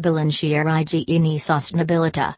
Bilanciere igieni sostenibilità.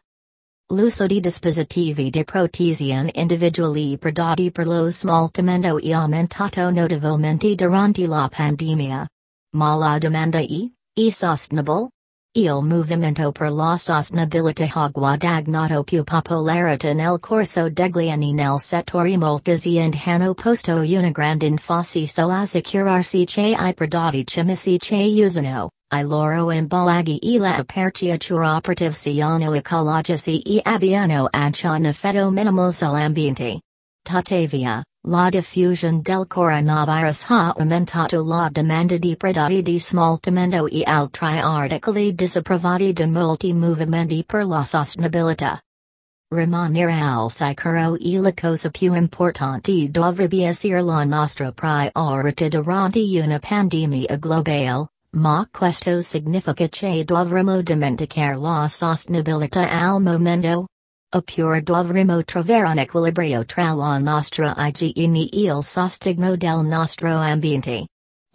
L'uso di dispositivi di protezione individuali prodotti per lo smaltimento e aumentato notevolmente durante la pandemia. Ma la domanda e, e sostenibile? Il movimento per la sostenibilità ha guadagnato più popolarità nel corso degli anni nel settore molte aziende hanno posto una grande enfasi sull'assicurarsi che i prodotti chimici che usano, i loro imbalaghi e la apertura operazione ecologici e abbiano anche un effetto minimo sull'ambiente. Tuttavia, la diffusion del coronavirus ha aumentato la domanda di prodotti di smaltimento e altri articoli disapprovati da molti movimenti per la sostenibilità. Rimanere al sicuro e la cosa più importante dovrebbe essere la nostra priorità durante una pandemia globale, ma questo significa che dovremmo dimenticare la sostenibilità al momento? Oppure dovremmo trovare un equilibrio tra la nostra igiene e il sostegno del nostro ambiente.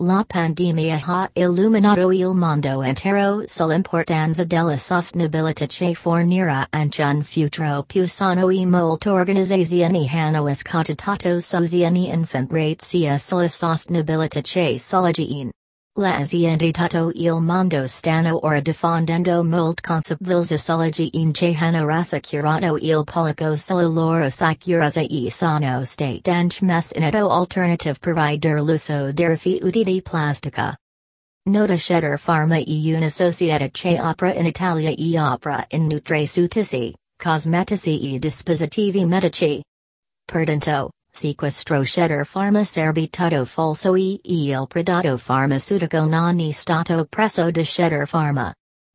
La pandemia ha illuminato il mondo intero sull'importanza della sostenibilità che fornirà anche un futuro più sano e molte organizzazioni hanno escogitato soluzioni incentratesi sulla sostenibilità che sull'igiene. L'aziende tutto il mondo stanno ora diffondendo molt conceptuals sull'igi in che hanno rassicurato il pubblico sulla loro sicurezza e sano state anche messinato alternative provider l'uso di rifiuti di plastica. Nota Shedir Pharma e una che opera in Italia e opera in nutraceutici, cosmetici e dispositivi medici. Pertanto, sequestro Shedir Pharma serbi falso e il prodotto farmaceutico non è stato preso da Shedir Pharma.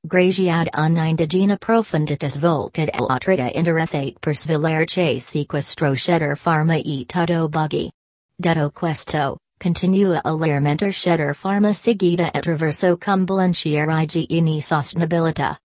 Graziad un'indagina profondità svolta all'altrita interessate per svelare che sequestro Shedir Pharma e tutto buggy. Detto questo, continua a mentor Shedir Pharma seguita attraverso combilanciere igiene sostenibilità.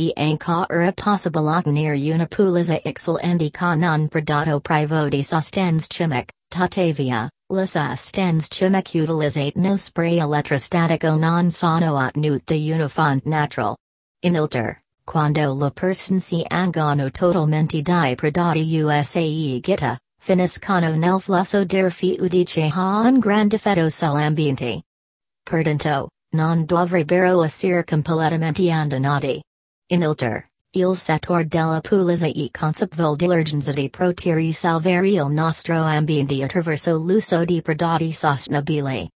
E anche era possibile ottenere una pulizza excelente con un prodotto privo di chimic, tuttavia, la sostenz chimic utilizzate no spray elettrostatico non sono ottenute da una font natural. Inoltre, quando la person si angono totalmente di prodotti USAE gita, finiscono nel flusso di rifiuti ha un gran difetto sull'ambiente. Pertanto, non dovrebbero essere completamente abbandonati. Inoltre, il settore della pulizia e conceptual diligence di protiri salvare il nostro ambiente attraverso l'uso di prodotti sostenibili.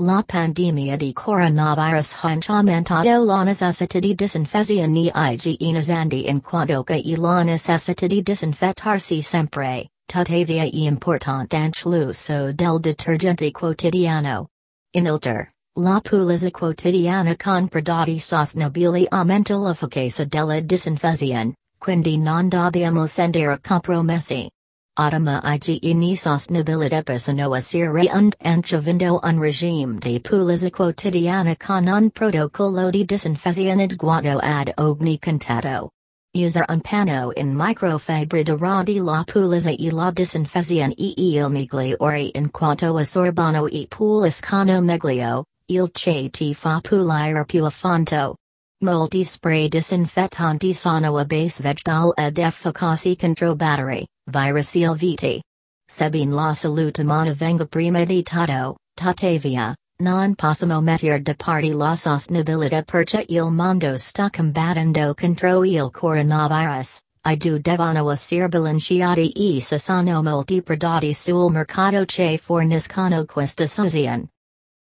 La pandemia di coronavirus ha aumentato la necessità di disinfezione igiene zandi in quanto che la necessità di disinfettarsi sempre, tuttavia è importante anche l'uso del detergente quotidiano. Inoltre, La pulizia quotidiana con prodotti sostenibili aumenta l'efficacia della disinfezione, quindi non dobbiamo sendere compromessi. Ottima igiene sostenibilità possono essere und anche un regime di pulizia quotidiana con un protocollo di disinfezione adeguato ad ogni contatto. User un panno in microfibra durante la pulizia e la disinfezione e il migliore in quanto assorbano e puliscono meglio, il che ti fa pulire più a fondo. Molti spray disinfettanti sono a base vegetale ed efficaci contro virus il viti. Sebbene la salute umana venga prima di tutto, tuttavia, non possiamo mettere da parte la sostenibilità perché il mondo sta combattendo contro il coronavirus. I do devono essere bilanciati e se sono molti prodotti sul mercato che forniscono questa soluzione.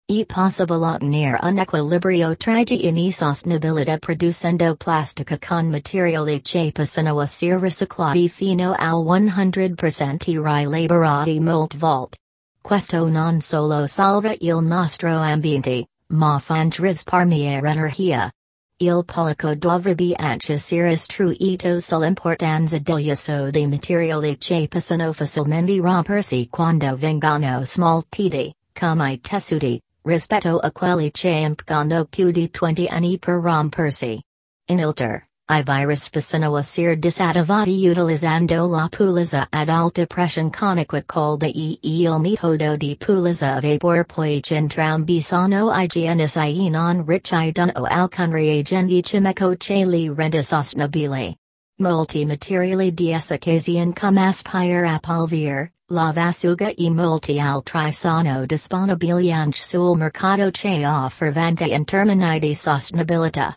E possible ottenere un equilibrio tra igiene sostenibilità producendo plastica con materiali che possono essere riciclati fino al 100% e rilaborati molte volte. Questo non solo salva il nostro ambiente, ma fa risparmiare energia. Il pubblico dovrebbe anche essere istruito sull'importanza degli uso dei materiali che possono facilmente rompersi quando vengono smaltiti, come i tessuti, rispetto a quelli che impiegano più di 20 anni per rompersi. Inoltre, I virus spicino ser disativati utilizzando la pulizza ad alta pressione de e il metodo di pulizza vapor poi entrambi sono igienici non ricci duno alcun reagenti chimico che li rende sostenibile. Multimateriali di occasion come aspire a polvere, la vasuga e multi altri sono disponibili anche sul mercato che offre vante in termini di sostenibilità.